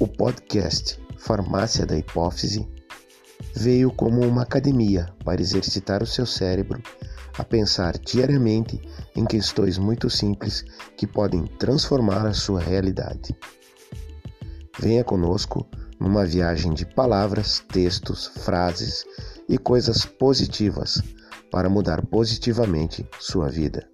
O podcast Farmácia da Hipófise veio como uma academia para exercitar o seu cérebro a pensar diariamente em questões muito simples que podem transformar a sua realidade. Venha conosco numa viagem de palavras, textos, frases e coisas positivas para mudar positivamente sua vida.